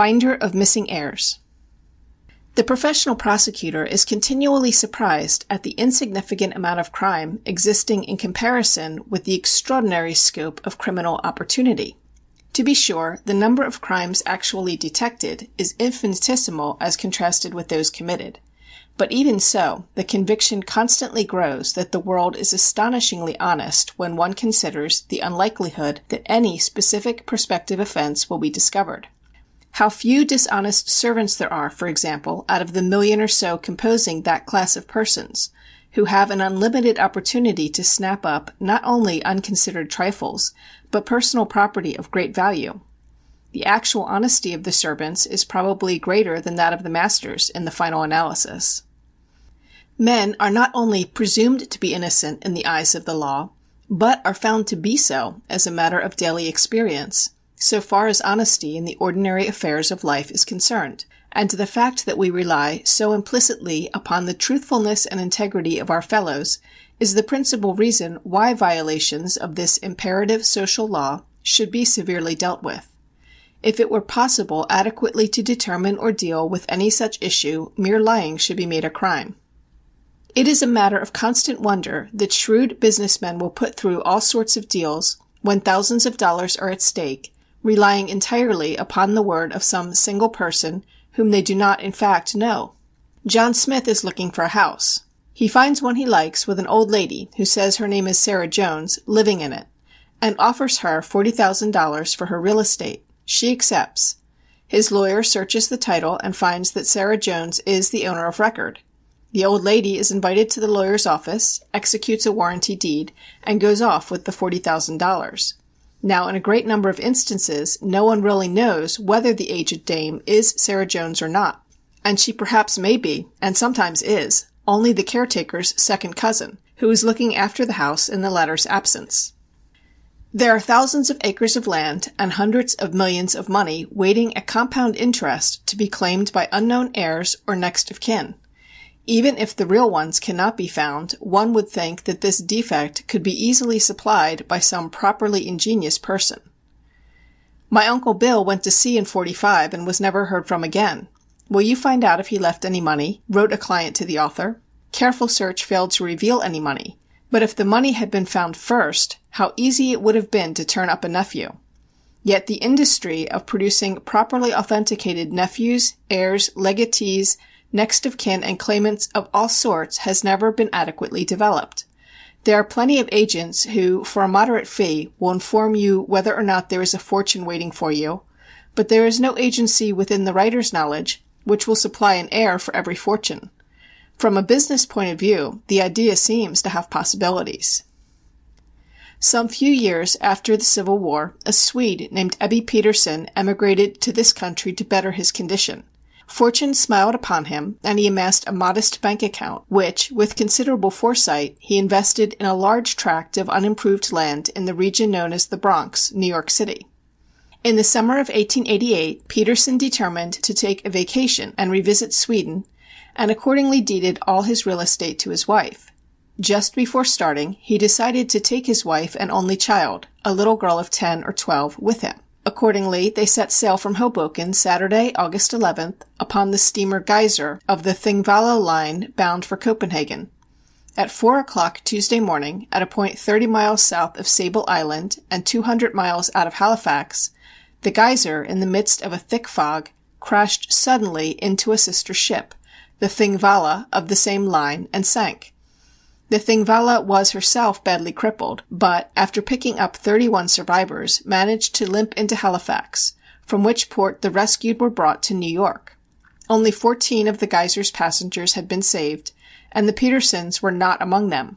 Finder of Missing Heirs The professional prosecutor is continually surprised at the insignificant amount of crime existing in comparison with the extraordinary scope of criminal opportunity. To be sure, the number of crimes actually detected is infinitesimal as contrasted with those committed. But even so, the conviction constantly grows that the world is astonishingly honest when one considers the unlikelihood that any specific prospective offence will be discovered. How few dishonest servants there are, for example, out of the million or so composing that class of persons, who have an unlimited opportunity to snap up not only unconsidered trifles, but personal property of great value. The actual honesty of the servants is probably greater than that of the masters in the final analysis. Men are not only presumed to be innocent in the eyes of the law, but are found to be so as a matter of daily experience, so far as honesty in the ordinary affairs of life is concerned; and the fact that we rely so implicitly upon the truthfulness and integrity of our fellows is the principal reason why violations of this imperative social law should be severely dealt with. If it were possible adequately to determine or deal with any such issue mere lying should be made a crime. It is a matter of constant wonder that shrewd business men will put through all sorts of deals, when thousands of dollars are at stake, relying entirely upon the word of some single person whom they do not in fact know. John Smith is looking for a house. He finds one he likes with an old lady, who says her name is Sarah Jones, living in it, and offers her $40,000 for her real estate. She accepts. His lawyer searches the title and finds that Sarah Jones is the owner of record. The old lady is invited to the lawyer's office, executes a warranty deed, and goes off with the $40,000. Now in a great number of instances no one really knows whether the aged dame is Sarah Jones or not, and she perhaps may be, and sometimes is, only the caretaker's second cousin, who is looking after the house in the latter's absence. There are thousands of acres of land and hundreds of millions of money waiting at compound interest to be claimed by unknown heirs or next of kin. Even if the real ones cannot be found, one would think that this defect could be easily supplied by some properly ingenious person. My Uncle Bill went to sea in '45 and was never heard from again. Will you find out if he left any money? wrote a client to the author. Careful search failed to reveal any money. But if the money had been found first, how easy it would have been to turn up a nephew. Yet the industry of producing properly authenticated nephews, heirs, legatees next of kin and claimants of all sorts has never been adequately developed. There are plenty of agents who, for a moderate fee, will inform you whether or not there is a fortune waiting for you, but there is no agency within the writer's knowledge which will supply an heir for every fortune. From a business point of view the idea seems to have possibilities. Some few years after the Civil War a Swede named Ebbe Petersen emigrated to this country to better his condition. Fortune smiled upon him, and he amassed a modest bank account, which, with considerable foresight, he invested in a large tract of unimproved land in the region known as the Bronx, New York City. In the summer of 1888 Petersen determined to take a vacation and revisit Sweden, and accordingly deeded all his real estate to his wife. Just before starting he decided to take his wife and only child, a little girl of ten or twelve, with him. Accordingly they set sail from Hoboken Saturday, August 11th, upon the steamer Geiser of the Thingvalla line bound for Copenhagen. At four o'clock Tuesday morning, at a point thirty miles south of Sable Island and two hundred miles out of Halifax, the Geiser, in the midst of a thick fog, crashed suddenly into a sister ship, the Thingvalla, of the same line, and sank. The Thingvalla was herself badly crippled, but, after picking up thirty one survivors, managed to limp into Halifax, from which port the rescued were brought to New York. Only fourteen of the Geiser's passengers had been saved, and the Petersens were not among them.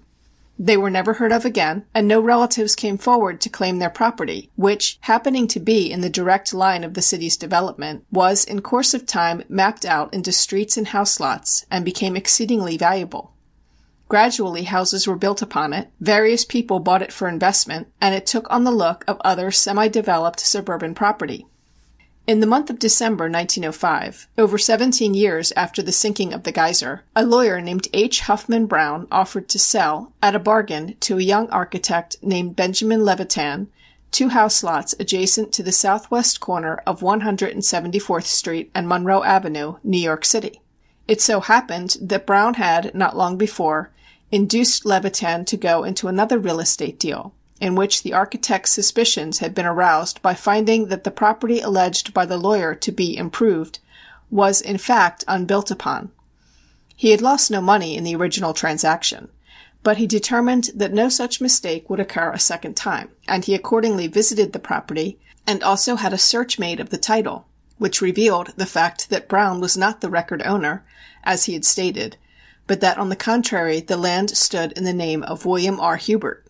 They were never heard of again, and no relatives came forward to claim their property, which, happening to be in the direct line of the city's development, was in course of time mapped out into streets and house lots, and became exceedingly valuable. Gradually houses were built upon it, various people bought it for investment, and it took on the look of other semi developed suburban property. In the month of December, 1905, over seventeen years after the sinking of the Geiser, a lawyer named H. Huffman Browne offered to sell, at a bargain, to a young architect named Benjamin Levitan, two house lots adjacent to the southwest corner of One Hundred and Seventy fourth Street and Monroe Avenue, New York City. It so happened that Browne had, not long before, induced Levitan to go into another real estate deal, in which the architect's suspicions had been aroused by finding that the property alleged by the lawyer to be "improved" was, in fact, unbuilt upon. He had lost no money in the original transaction, but he determined that no such mistake would occur a second time, and he accordingly visited the property and also had a search made of the title, which revealed the fact that Browne was not the record owner, as he had stated, but that on the contrary the land stood in the name of William R. Hubert.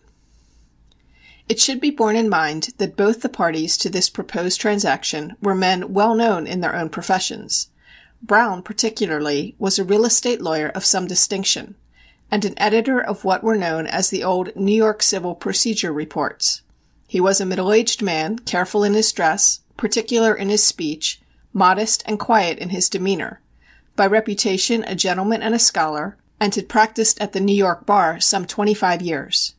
It should be borne in mind that both the parties to this proposed transaction were men well known in their own professions. Browne, particularly, was a real estate lawyer of some distinction, and an editor of what were known as the old New York Civil Procedure Reports. He was a middle aged man, careful in his dress, particular in his speech, modest and quiet in his demeanor by reputation a gentleman and a scholar, and had practised at the New York bar some twenty five years.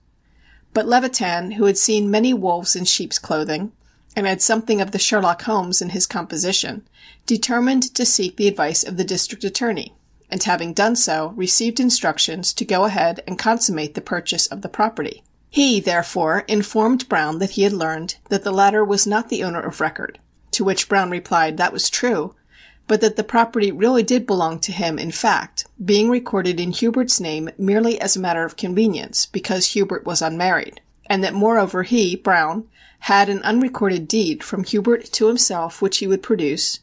But Levitan, who had seen many wolves in sheep's clothing, and had something of the Sherlock Holmes in his composition, determined to seek the advice of the District Attorney, and having done so, received instructions to go ahead and consummate the purchase of the property. He, therefore, informed Browne that he had learned that the latter was not the owner of record, to which Browne replied that was true but that the property really did belong to him in fact, being recorded in Hubert's name merely as a matter of convenience because Hubert was unmarried, and that moreover he, Browne, had an unrecorded deed from Hubert to himself which he would produce,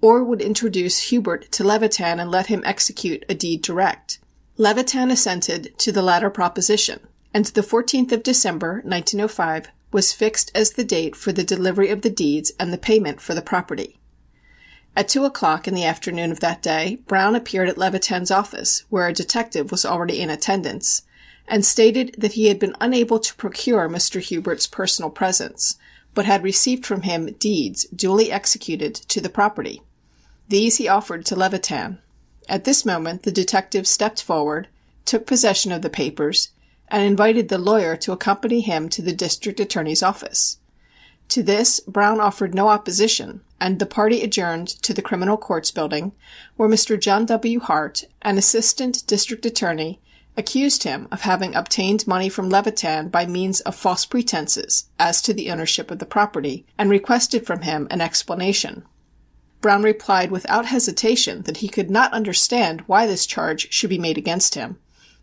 or would introduce Hubert to Levitan and let him execute a deed direct. Levitan assented to the latter proposition, and the 14th of December, 1905, was fixed as the date for the delivery of the deeds and the payment for the property. At two o'clock in the afternoon of that day Browne appeared at Levitan's office, where a detective was already in attendance, and stated that he had been unable to procure Mr. Hubert's personal presence, but had received from him deeds duly executed to the property. These he offered to Levitan. At this moment the detective stepped forward, took possession of the papers, and invited the lawyer to accompany him to the District Attorney's office. To this Browne offered no opposition, and the party adjourned to the Criminal Courts Building, where Mr. John W. Hart, an assistant district attorney, accused him of having obtained money from Levitan by means of false pretences as to the ownership of the property, and requested from him an explanation. Browne replied without hesitation that he could not understand why this charge should be made against him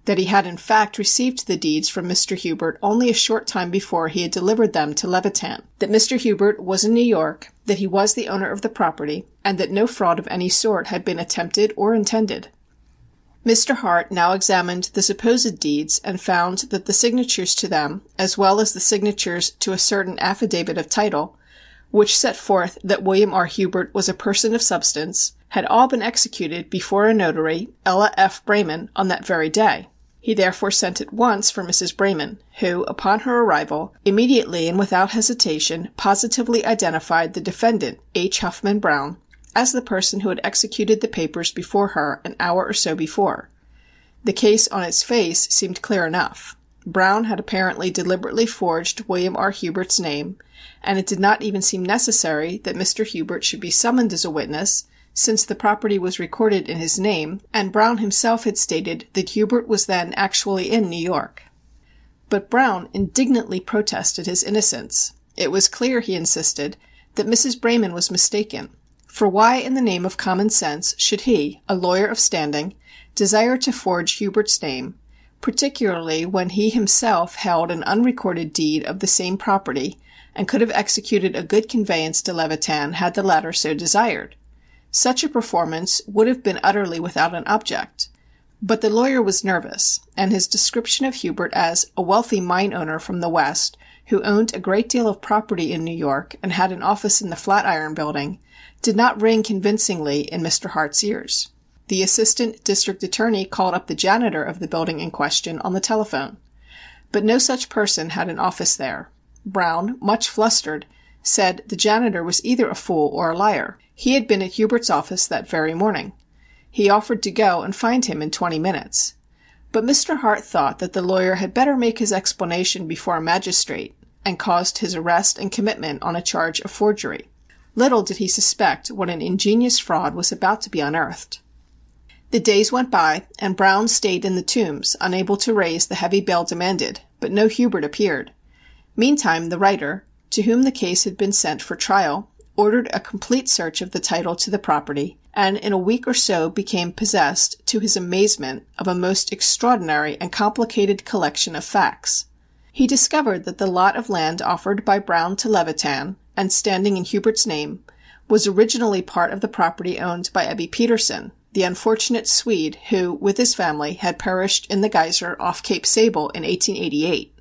that he had in fact received the deeds from Mr. Hubert only a short time before he had delivered them to Levitan, that Mr. Hubert was in New York, that he was the owner of the property, and that no fraud of any sort had been attempted or intended. Mr. Hart now examined the supposed deeds and found that the signatures to them, as well as the signatures to a certain affidavit of title, which set forth that William R. Hubert was a person of substance, had all been executed before a notary, Ella F. Braman, on that very day. He therefore sent at once for Mrs. Braman, who, upon her arrival, immediately and without hesitation positively identified the defendant, H. Huffman Browne, as the person who had executed the papers before her an hour or so before. The case on its face seemed clear enough. Browne had apparently deliberately forged William R. Hubert's name, and it did not even seem necessary that Mr. Hubert should be summoned as a witness since the property was recorded in his name, and Browne himself had stated that Hubert was then actually in New York. But Browne indignantly protested his innocence. It was clear, he insisted, that Mrs. Braman was mistaken, for why in the name of common sense should he, a lawyer of standing, desire to forge Hubert's name, particularly when he himself held an unrecorded deed of the same property and could have executed a good conveyance to Levitan had the latter so desired? Such a performance would have been utterly without an object. But the lawyer was nervous, and his description of Hubert as "a wealthy mine owner from the West, who owned a great deal of property in New York and had an office in the Flatiron Building," did not ring convincingly in Mr. Hart's ears. The assistant district attorney called up the janitor of the building in question on the telephone. But no such person had an office there. Browne, much flustered, said the janitor was either a fool or a liar. He had been at Hubert's office that very morning. He offered to go and find him in twenty minutes. But Mr. Hart thought that the lawyer had better make his explanation before a magistrate, and caused his arrest and commitment on a charge of forgery. Little did he suspect what an ingenious fraud was about to be unearthed. The days went by, and Browne stayed in the Tombs, unable to raise the heavy bail demanded, but no Hubert appeared. Meantime the writer, to whom the case had been sent for trial, ordered a complete search of the title to the property, and in a week or so became possessed, to his amazement, of a most extraordinary and complicated collection of facts. He discovered that the lot of land offered by Browne to Levitan, and standing in Hubert's name, was originally part of the property owned by Ebbe Petersen, the unfortunate Swede who, with his family, had perished in the Geiser off Cape Sable in 1888.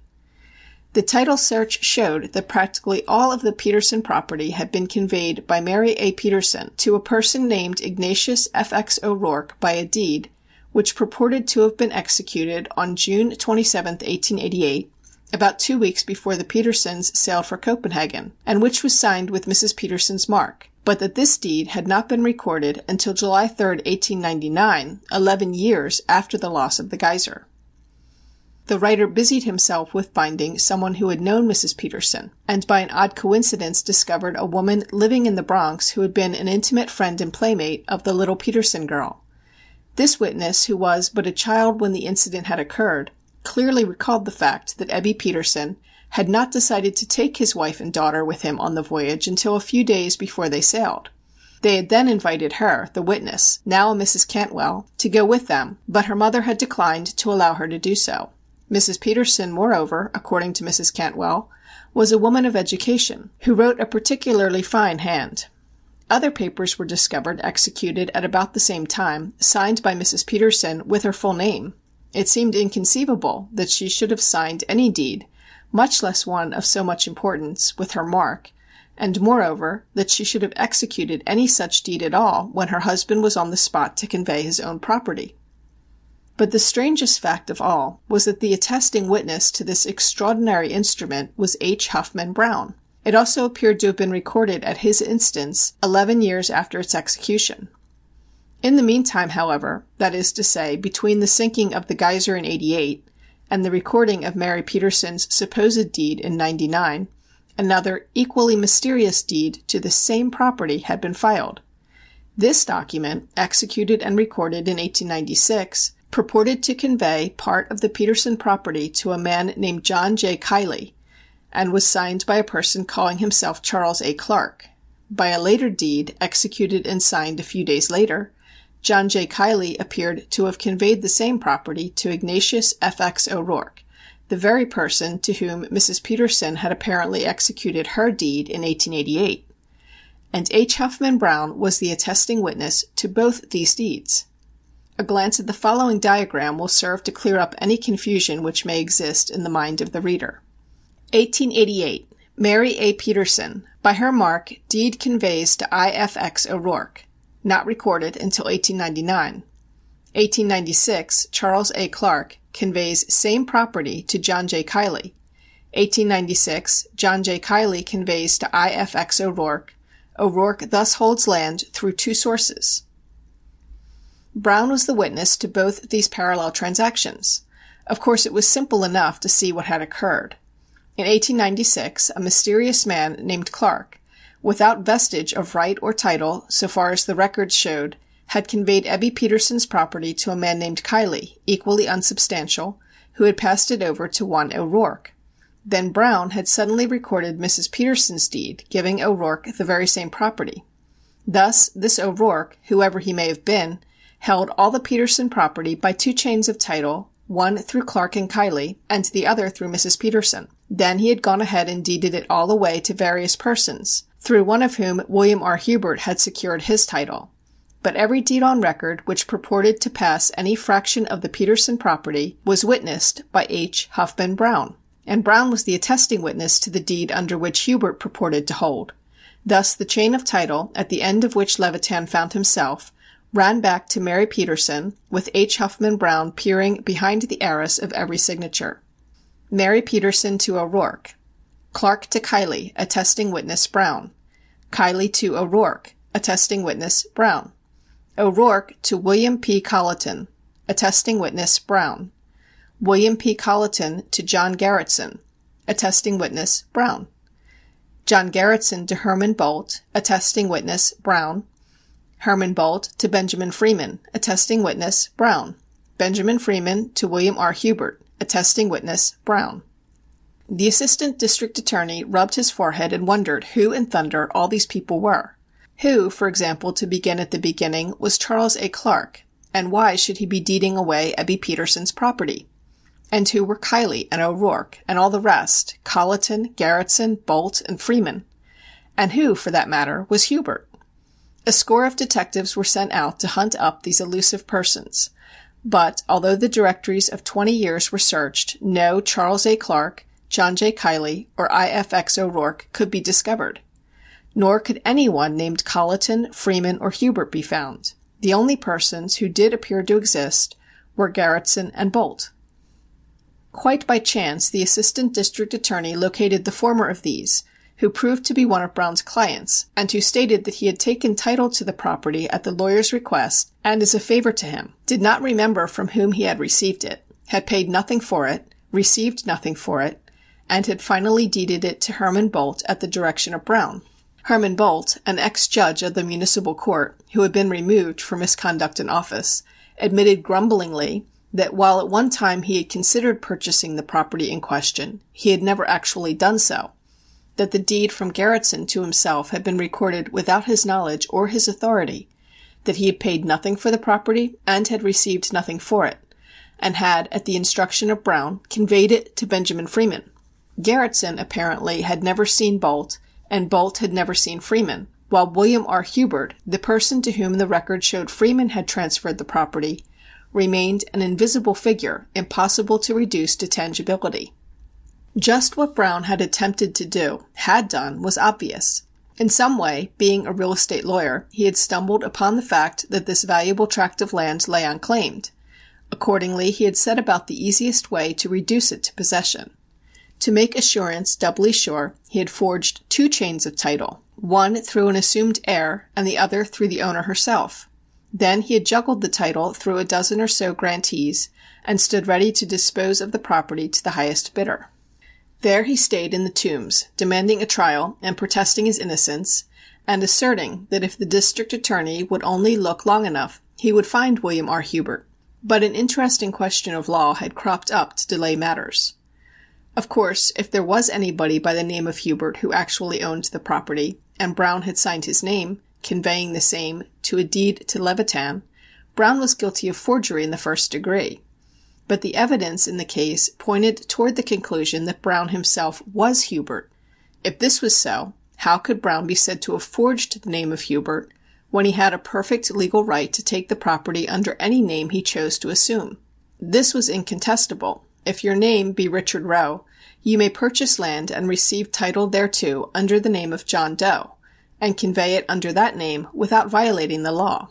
The title search showed that practically all of the Petersen property had been conveyed by Mary A. Petersen to a person named Ignatius F. X. O'Rourke by a deed which purported to have been executed on June 27, 1888, about two weeks before the Petersens sailed for Copenhagen, and which was signed with Mrs. Petersen's mark, but that this deed had not been recorded until July 3, 1899, eleven years after the loss of the Geiser. The writer busied himself with finding someone who had known Mrs. Petersen, and by an odd coincidence discovered a woman living in the Bronx who had been an intimate friend and playmate of the little Petersen girl. This witness, who was but a child when the incident had occurred, clearly recalled the fact that Ebbe Petersen had not decided to take his wife and daughter with him on the voyage until a few days before they sailed. They had then invited her, the witness, now a Mrs. Cantwell, to go with them, but her mother had declined to allow her to do so. Mrs. Petersen, moreover, according to Mrs. Cantwell, was a woman of education, who wrote a particularly fine hand. Other papers were discovered executed at about the same time, signed by Mrs. Petersen with her full name. It seemed inconceivable that she should have signed any deed, much less one of so much importance, with her mark, and, moreover, that she should have executed any such deed at all when her husband was on the spot to convey his own property. But the strangest fact of all was that the attesting witness to this extraordinary instrument was H. Huffman Browne. It also appeared to have been recorded at his instance eleven years after its execution. In the meantime, however, that is to say, between the sinking of the Geiser in '88 and the recording of Mary Petersen's supposed deed in '99, another equally mysterious deed to the same property had been filed. This document, executed and recorded in 1896, purported to convey part of the Petersen property to a man named John J. Kiley, and was signed by a person calling himself Charles A. Clark. By a later deed, executed and signed a few days later, John J. Kiley appeared to have conveyed the same property to Ignatius F. X. O'Rourke, the very person to whom Mrs. Petersen had apparently executed her deed in 1888. And H. Huffman Browne was the attesting witness to both these deeds. A glance at the following diagram will serve to clear up any confusion which may exist in the mind of the reader. 1888. Mary A. Petersen. By her mark, deed conveys to I. F. X. O'Rourke. Not recorded until 1899. 1896. Charles A. Clark. Conveys same property to John J. Kiley. 1896. John J. Kiley conveys to I. F. X. O'Rourke. O'Rourke thus holds land through two sources. Browne was the witness to both these parallel transactions. Of course it was simple enough to see what had occurred. In 1896 a mysterious man named Clark, without vestige of right or title so far as the records showed, had conveyed Ebbe Petersen's property to a man named Kiley, equally unsubstantial, who had passed it over to one O'Rourke. Then Browne had suddenly recorded Mrs. Petersen's deed, giving O'Rourke the very same property. Thus this O'Rourke, whoever he may have been, held all the Petersen property by two chains of title, one through Clark and Kiley, and the other through Mrs. Petersen. Then he had gone ahead and deeded it all away to various persons, through one of whom William R. Hubert had secured his title. But every deed on record which purported to pass any fraction of the Petersen property was witnessed by H. Huffman Browne, and Browne was the attesting witness to the deed under which Hubert purported to hold. Thus the chain of title, at the end of which Levitan found himself, ran back to Mary Petersen, with H. Huffman Browne peering behind the arras of every signature. Mary Petersen to O'Rourke. Clark to Kiley, attesting witness Browne. Kiley to O'Rourke, attesting witness Browne. O'Rourke to William P. Colleton, attesting witness Browne. William P. Colleton to John Garretson, Attesting witness, Browne. John Garretson to Herman Bolte, attesting witness, Browne. Herman Bolte to Benjamin Freeman, attesting witness, Browne. Benjamin Freeman to William R. Hubert, attesting witness, Browne. The assistant district attorney rubbed his forehead and wondered who in thunder all these people were. Who, for example, to begin at the beginning, was Charles A. Clark, and why should he be deeding away Ebbe Petersen's property? And who were Keilly and O'Rourke and all the rest, Colliton, Garretson, Bolte, and Freeman? And who, for that matter, was Hubert? A score of detectives were sent out to hunt up these elusive persons, but, although the directories of twenty years were searched, no Charles A. Clark, John J. Kiley or I. F. X. O'Rourke could be discovered. Nor could any one named Colliton, Freeman, or Hubert be found. The only persons who did appear to exist were Garretson and Bolte. Quite by chance the assistant district attorney located the former of these, who proved to be one of Browne's clients, and who stated that he had taken title to the property at the lawyer's request and as a favor to him, did not remember from whom he had received it, had paid nothing for it, received nothing for it, and had finally deeded it to Herman Bolte at the direction of Browne. Herman Bolte, an ex judge of the municipal court, who had been removed for misconduct in office, admitted grumblingly that while at one time he had considered purchasing the property in question, he had never actually done so; that the deed from Garretson to himself had been recorded without his knowledge or his authority; that he had paid nothing for the property and had received nothing for it, and had, at the instruction of Browne, conveyed it to Benjamin Freeman. Garretson, apparently, had never seen Bolte, and Bolte had never seen Freeman, while William R. Hubert, the person to whom the record showed Freeman had transferred the property remained an invisible figure, impossible to reduce to tangibility. Just what Browne had attempted to do, had done, was obvious. In some way, being a real estate lawyer, he had stumbled upon the fact that this valuable tract of land lay unclaimed. Accordingly he had set about the easiest way to reduce it to possession. To make assurance doubly sure, he had forged two chains of title, one through an assumed heir and the other through the owner herself. Then he had juggled the title through a dozen or so grantees, and stood ready to dispose of the property to the highest bidder. There he stayed in the Tombs, demanding a trial and protesting his innocence, and asserting that if the District Attorney would only look long enough he would find William R. Hubert. But an interesting question of law had cropped up to delay matters. Of course, if there was anybody by the name of Hubert who actually owned the property, and Browne had signed his name conveying the same to a deed to Levitan, Browne was guilty of forgery in the first degree. But the evidence in the case pointed toward the conclusion that Browne himself was Hubert. If this was so, how could Browne be said to have forged the name of Hubert when he had a perfect legal right to take the property under any name he chose to assume? This was incontestable. If your name be Richard Roe, you may purchase land and receive title thereto under the name of John Doe and convey it under that name without violating the law.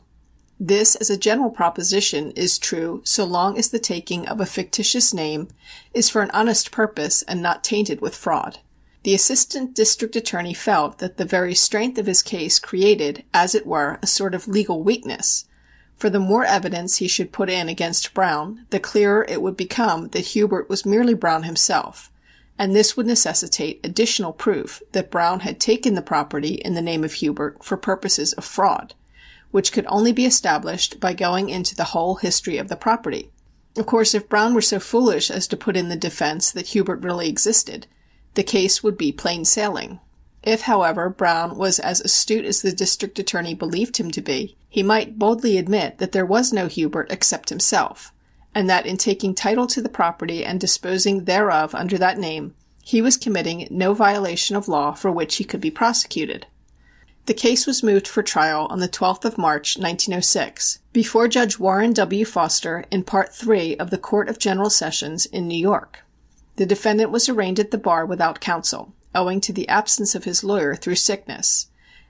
This as a general proposition is true so long as the taking of a fictitious name is for an honest purpose and not tainted with fraud. The assistant district attorney felt that the very strength of his case created, as it were, a sort of legal weakness, for the more evidence he should put in against Browne the clearer it would become that Hubert was merely Browne himself and this would necessitate additional proof that Browne had taken the property in the name of Hubert for purposes of fraud, which could only be established by going into the whole history of the property. Of course, if Browne were so foolish as to put in the defence that Hubert really existed, the case would be plain sailing. If, however, Browne was as astute as the District Attorney believed him to be, he might boldly admit that there was no Hubert except himself and that in taking title to the property and disposing thereof under that name, he was committing no violation of law for which he could be prosecuted. The case was moved for trial on the 12th of March, 1906, before Judge Warren W. Foster in Part III of the Court of General Sessions in New York. The defendant was arraigned at the bar without counsel, owing to the absence of his lawyer through sickness,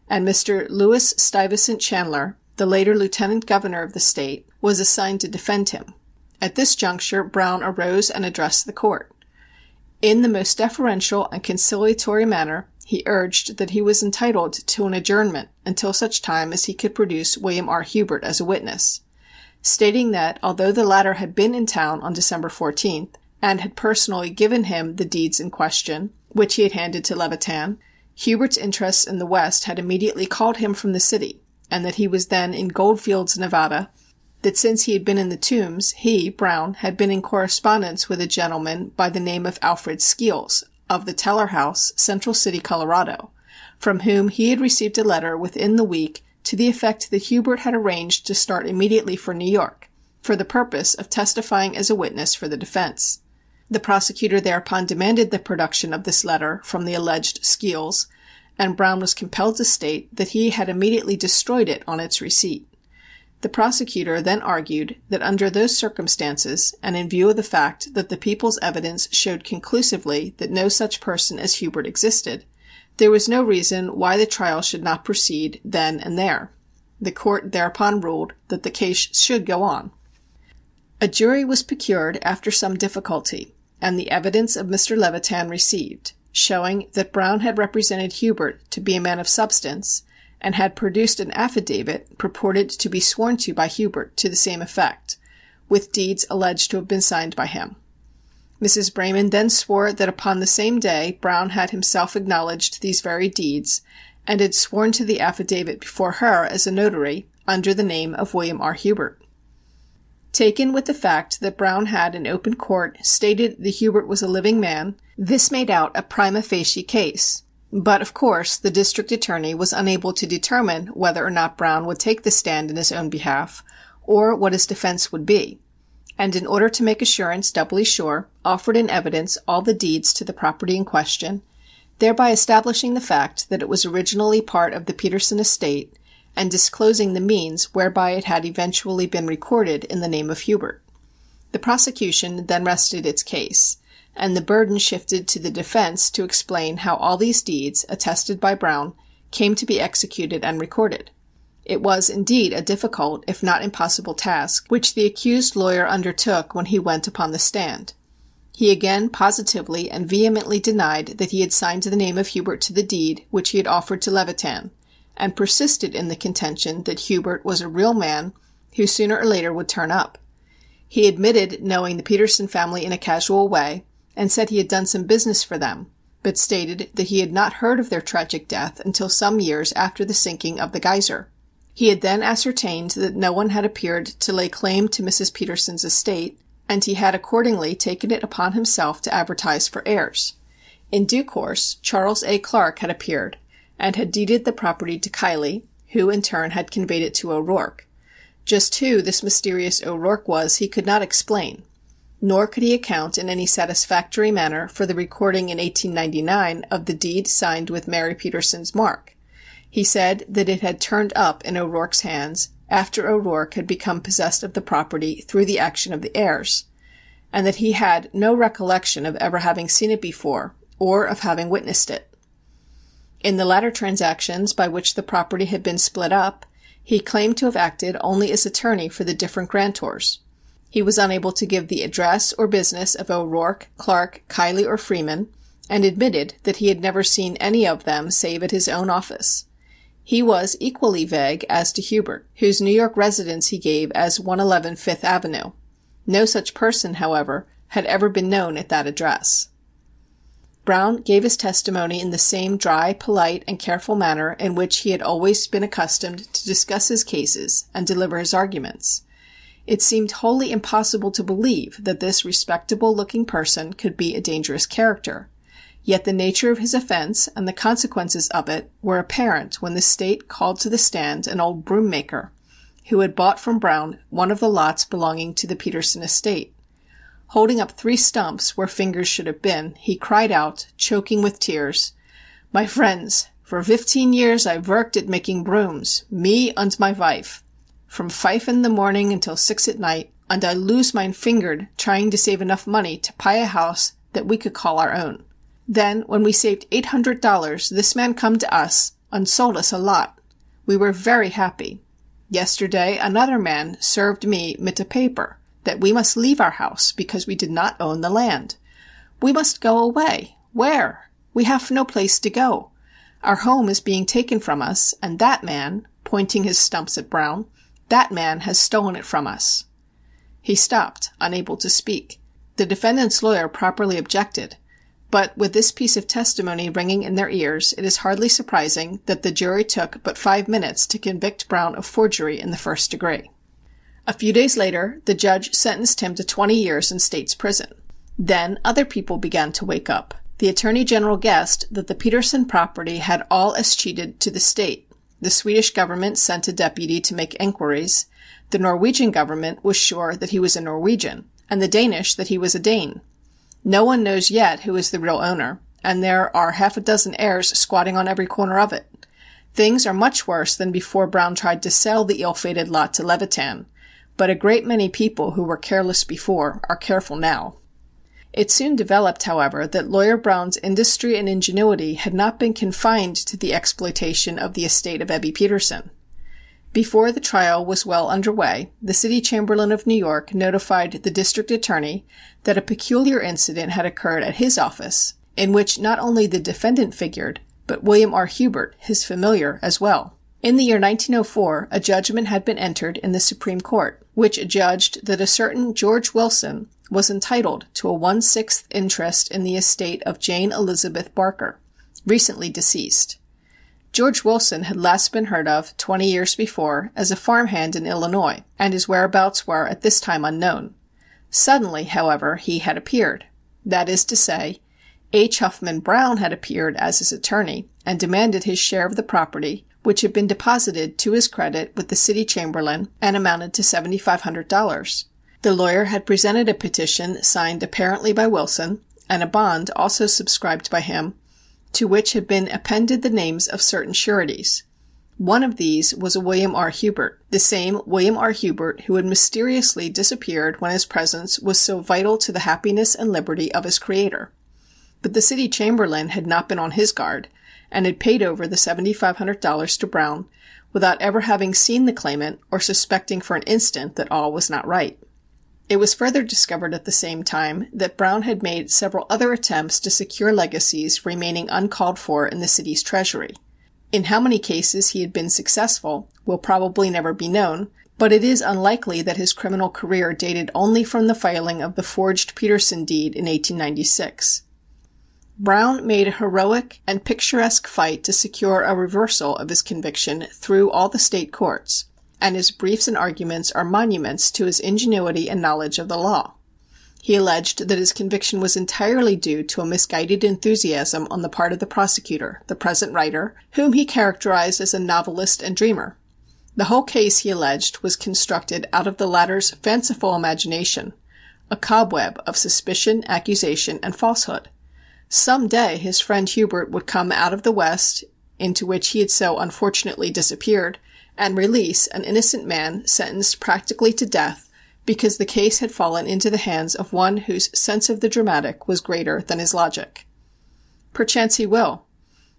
and Mr. Lewis Stuyvesant Chanler, the later Lieutenant Governor of the State, was assigned to defend him. At this juncture Browne arose and addressed the Court. In the most deferential and conciliatory manner he urged that he was entitled to an adjournment until such time as he could produce William R. Hubert as a witness, stating that although the latter had been in town on December 14th, and had personally given him the deeds in question, which he had handed to Levitan, Hubert's interests in the West had immediately called him from the city, and that he was then in Goldfields, Nevada; that since he had been in the Tombs, he, Browne, had been in correspondence with a gentleman by the name of Alfred Skeels, of the Teller House, Central City, Colorado, from whom he had received a letter within the week to the effect that Hubert had arranged to start immediately for New York, for the purpose of testifying as a witness for the defense. The prosecutor thereupon demanded the production of this letter from the alleged Skeels, and Browne was compelled to state that he had immediately destroyed it on its receipt. The prosecutor then argued that under those circumstances, and in view of the fact that the People's evidence showed conclusively that no such person as Hubert existed, there was no reason why the trial should not proceed then and there. The Court thereupon ruled that the case should go on. A jury was procured after some difficulty and the evidence of Mr. Levitan received, showing that Browne had represented Hubert to be a man of substance, and had produced an affidavit purported to be sworn to by Hubert to the same effect, with deeds alleged to have been signed by him. Mrs. Braman then swore that upon the same day Browne had himself acknowledged these very deeds, and had sworn to the affidavit before her as a notary, under the name of William R. Hubert. Taken with the fact that Browne had in open court stated that Hubert was a living man, this made out a prima facie case; but, of course, the District Attorney was unable to determine whether or not Browne would take the stand in his own behalf, or what his defense would be, and in order to make assurance doubly sure, offered in evidence all the deeds to the property in question, thereby establishing the fact that it was originally part of the Petersen estate and disclosing the means whereby it had eventually been recorded in the name of Hubert. The prosecution then rested its case, and the burden shifted to the defense to explain how all these deeds, attested by Browne, came to be executed and recorded. It was, indeed, a difficult, if not impossible task, which the accused lawyer undertook when he went upon the stand. He again positively and vehemently denied that he had signed the name of Hubert to the deed which he had offered to Levitan and persisted in the contention that Hubert was a real man who sooner or later would turn up. He admitted knowing the Petersen family in a casual way, and said he had done some business for them, but stated that he had not heard of their tragic death until some years after the sinking of the Geiser. He had then ascertained that no one had appeared to lay claim to Mrs. Petersen's estate, and he had accordingly taken it upon himself to advertise for heirs. In due course Charles A. Clark had appeared and had deeded the property to Keilly, who in turn had conveyed it to O'Rourke. Just who this mysterious O'Rourke was he could not explain, nor could he account in any satisfactory manner for the recording in 1899 of the deed signed with Mary Petersen's mark. He said that it had turned up in O'Rourke's hands after O'Rourke had become possessed of the property through the action of the heirs, and that he had no recollection of ever having seen it before, or of having witnessed it. In the latter transactions by which the property had been split up, he claimed to have acted only as attorney for the different grantors. He was unable to give the address or business of O'Rourke, Clark, Keilly or Freeman, and admitted that he had never seen any of them save at his own office. He was equally vague as to Hubert, whose New York residence he gave as 111 Fifth Avenue. No such person, however, had ever been known at that address. Browne gave his testimony in the same dry, polite and careful manner in which he had always been accustomed to discuss his cases and deliver his arguments. It seemed wholly impossible to believe that this respectable looking person could be a dangerous character, yet the nature of his offence and the consequences of it were apparent when the State called to the stand an old broom maker, who had bought from Browne one of the lots belonging to the Petersen estate. Holding up three stumps where fingers should have been, he cried out, choking with tears: "My friends, for fifteen years I worked at making brooms, me und my wife, from five in the morning until six at night, and I lose mine fingered trying to save enough money to buy a house that we could call our own. Then when we saved eight hundred dollars this man come to us and sold us a lot. We were very happy. Yesterday another man served me mit a paper that we must leave our house because we did not own the land. We must go away. Where? We have no place to go. Our home is being taken from us, and that man pointing his stumps at Browne that man has stolen it from us." He stopped, unable to speak. The defendant's lawyer properly objected, but with this piece of testimony ringing in their ears it is hardly surprising that the jury took but five minutes to convict Browne of forgery in the first degree. A few days later the judge sentenced him to twenty years in State's prison. Then other people began to wake up. The Attorney General guessed that the Petersen property had all escheated to the State. The Swedish Government sent a deputy to make enquiries. The Norwegian Government was sure that he was a Norwegian, and the Danish that he was a Dane. No one knows yet who is the real owner, and there are half a dozen heirs squatting on every corner of it. Things are much worse than before Browne tried to sell the ill fated lot to Levitan, but a great many people who were careless before are careful now. It soon developed, however, that Lawyer Browne's industry and ingenuity had not been confined to the exploitation of the estate of Ebbe Petersen. Before the trial was well under way the City Chamberlain of New York notified the District Attorney that a peculiar incident had occurred at his office, in which not only the defendant figured, but William R. Hubert, his familiar, as well. In the year 1904 a judgment had been entered in the Supreme Court, which adjudged that a certain George Wilson was entitled to a one sixth interest in the estate of Jane Elizabeth Barker, recently deceased. George Wilson had last been heard of, twenty years before, as a farm hand in Illinois, and his whereabouts were at this time unknown. Suddenly, however, he had appeared. That is to say, H. Huffman Browne had appeared as his attorney and demanded his share of the property, which had been deposited to his credit with the City Chamberlain and amounted to $7,500. The lawyer had presented a petition signed apparently by Wilson, and a bond, also subscribed by him, to which had been appended the names of certain sureties. One of these was a William R. Hubert, the same William R. Hubert who had mysteriously disappeared when his presence was so vital to the happiness and liberty of his creator. But the City Chamberlain had not been on his guard, and had paid over the $7,500 to Browne without ever having seen the claimant or suspecting for an instant that all was not right. It was further discovered at the same time that Browne had made several other attempts to secure legacies remaining uncalled for in the city's treasury. In how many cases he had been successful will probably never be known, but it is unlikely that his criminal career dated only from the filing of the forged Petersen deed in 1896. Browne made a heroic and picturesque fight to secure a reversal of his conviction through all the State courts and his briefs and arguments are monuments to his ingenuity and knowledge of the law. He alleged that his conviction was entirely due to a misguided enthusiasm on the part of the prosecutor, the present writer, whom he characterized as a novelist and dreamer. The whole case, he alleged, was constructed out of the latter's fanciful imagination, a cobweb of suspicion, accusation, and falsehood. Some day his friend Hubert would come out of the West, into which he had so unfortunately disappeared, and release an innocent man sentenced practically to death because the case had fallen into the hands of one whose sense of the dramatic was greater than his logic. Perchance he will.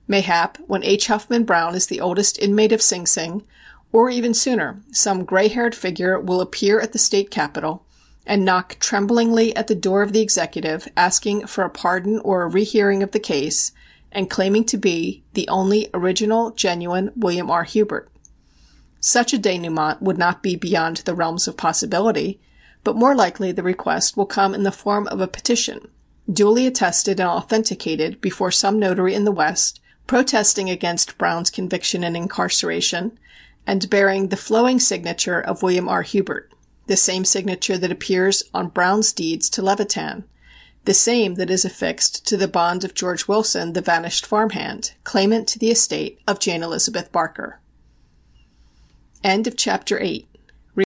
Mayhap, when H. Huffman Browne is the oldest inmate of Sing Sing, or even sooner, some gray haired figure will appear at the State Capitol and knock tremblingly at the door of the Executive asking for a pardon or a rehearing of the case, and claiming to be the only original, genuine William R. Hubert. Such a denouement would not be beyond the realms of possibility, but more likely the request will come in the form of a petition, duly attested and authenticated before some notary in the West, protesting against Browne's conviction and incarceration, and bearing the flowing signature of William R. Hubert, the same signature that appears on Browne's deeds to Levitan, the same that is affixed to the bond of George Wilson, the vanished farm hand, claimant to the estate of Jane Elizabeth Barker. End of chapter 8